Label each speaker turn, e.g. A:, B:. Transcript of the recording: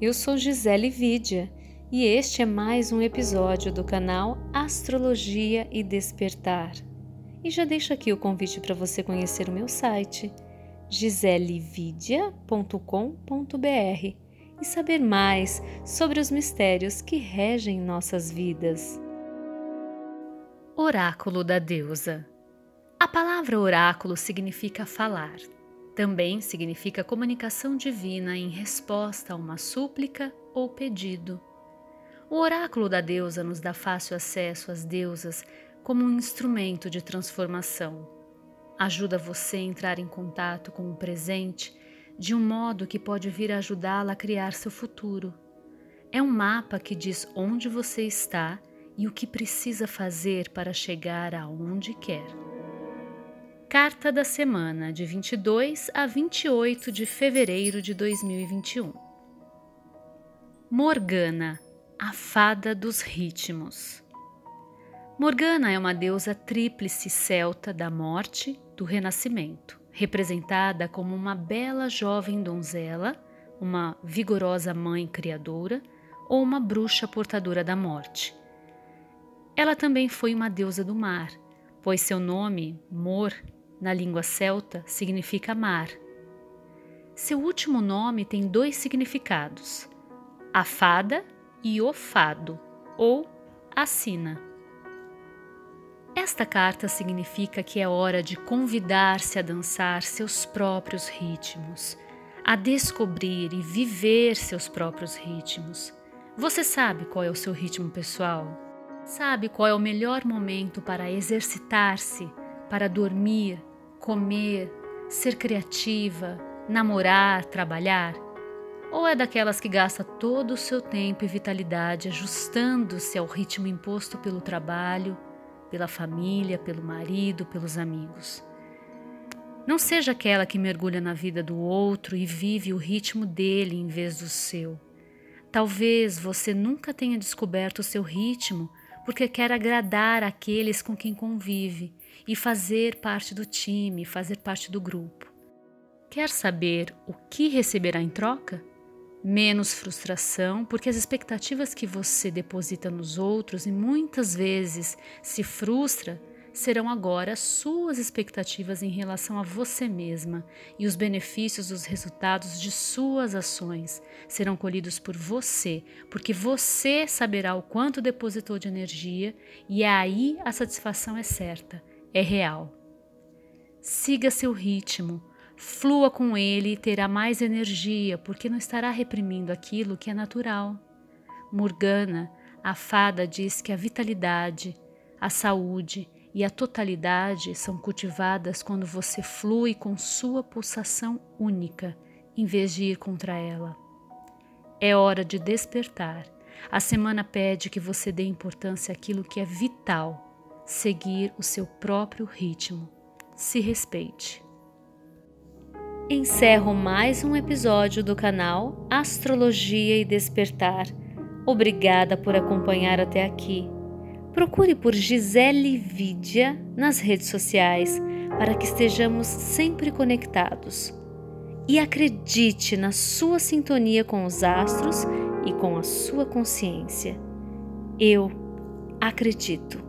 A: eu sou Gisele Vidia e este é mais um episódio do canal Astrologia e Despertar. E já deixo aqui o convite para você conhecer o meu site giselevidia.com.br e saber mais sobre os mistérios que regem nossas vidas. Oráculo da Deusa A palavra oráculo significa falar também significa comunicação divina em resposta a uma súplica ou pedido. O oráculo da deusa nos dá fácil acesso às deusas como um instrumento de transformação. Ajuda você a entrar em contato com o presente de um modo que pode vir a ajudá-la a criar seu futuro. É um mapa que diz onde você está e o que precisa fazer para chegar aonde quer. Carta da semana de 22 a 28 de fevereiro de 2021. Morgana, a fada dos ritmos. Morgana é uma deusa tríplice celta da morte, do renascimento, representada como uma bela jovem donzela, uma vigorosa mãe criadora ou uma bruxa portadora da morte. Ela também foi uma deusa do mar, pois seu nome, Mor, na língua celta, significa mar. Seu último nome tem dois significados: a fada e o fado, ou a sina. Esta carta significa que é hora de convidar-se a dançar seus próprios ritmos, a descobrir e viver seus próprios ritmos. Você sabe qual é o seu ritmo pessoal? Sabe qual é o melhor momento para exercitar-se, para dormir, comer, ser criativa, namorar, trabalhar? Ou é daquelas que gasta todo o seu tempo e vitalidade ajustando-se ao ritmo imposto pelo trabalho, pela família, pelo marido, pelos amigos? Não seja aquela que mergulha na vida do outro e vive o ritmo dele em vez do seu. Talvez você nunca tenha descoberto o seu ritmo porque quer agradar aqueles com quem convive e fazer parte do time, fazer parte do grupo. Quer saber o que receberá em troca? Menos frustração, porque as expectativas que você deposita nos outros e muitas vezes se frustra serão agora suas expectativas em relação a você mesma e os benefícios dos resultados de suas ações serão colhidos por você, porque você saberá o quanto depositou de energia e aí a satisfação é certa é real. Siga seu ritmo, flua com ele e terá mais energia, porque não estará reprimindo aquilo que é natural. Morgana, a fada, diz que a vitalidade, a saúde e a totalidade são cultivadas quando você flui com sua pulsação única, em vez de ir contra ela. É hora de despertar. A semana pede que você dê importância àquilo que é vital seguir o seu próprio ritmo. Se respeite. Encerro mais um episódio do canal Astrologia e Despertar. Obrigada por acompanhar até aqui. Procure por Gisele Vidia nas redes sociais para que estejamos sempre conectados. E acredite na sua sintonia com os astros e com a sua consciência. Eu acredito.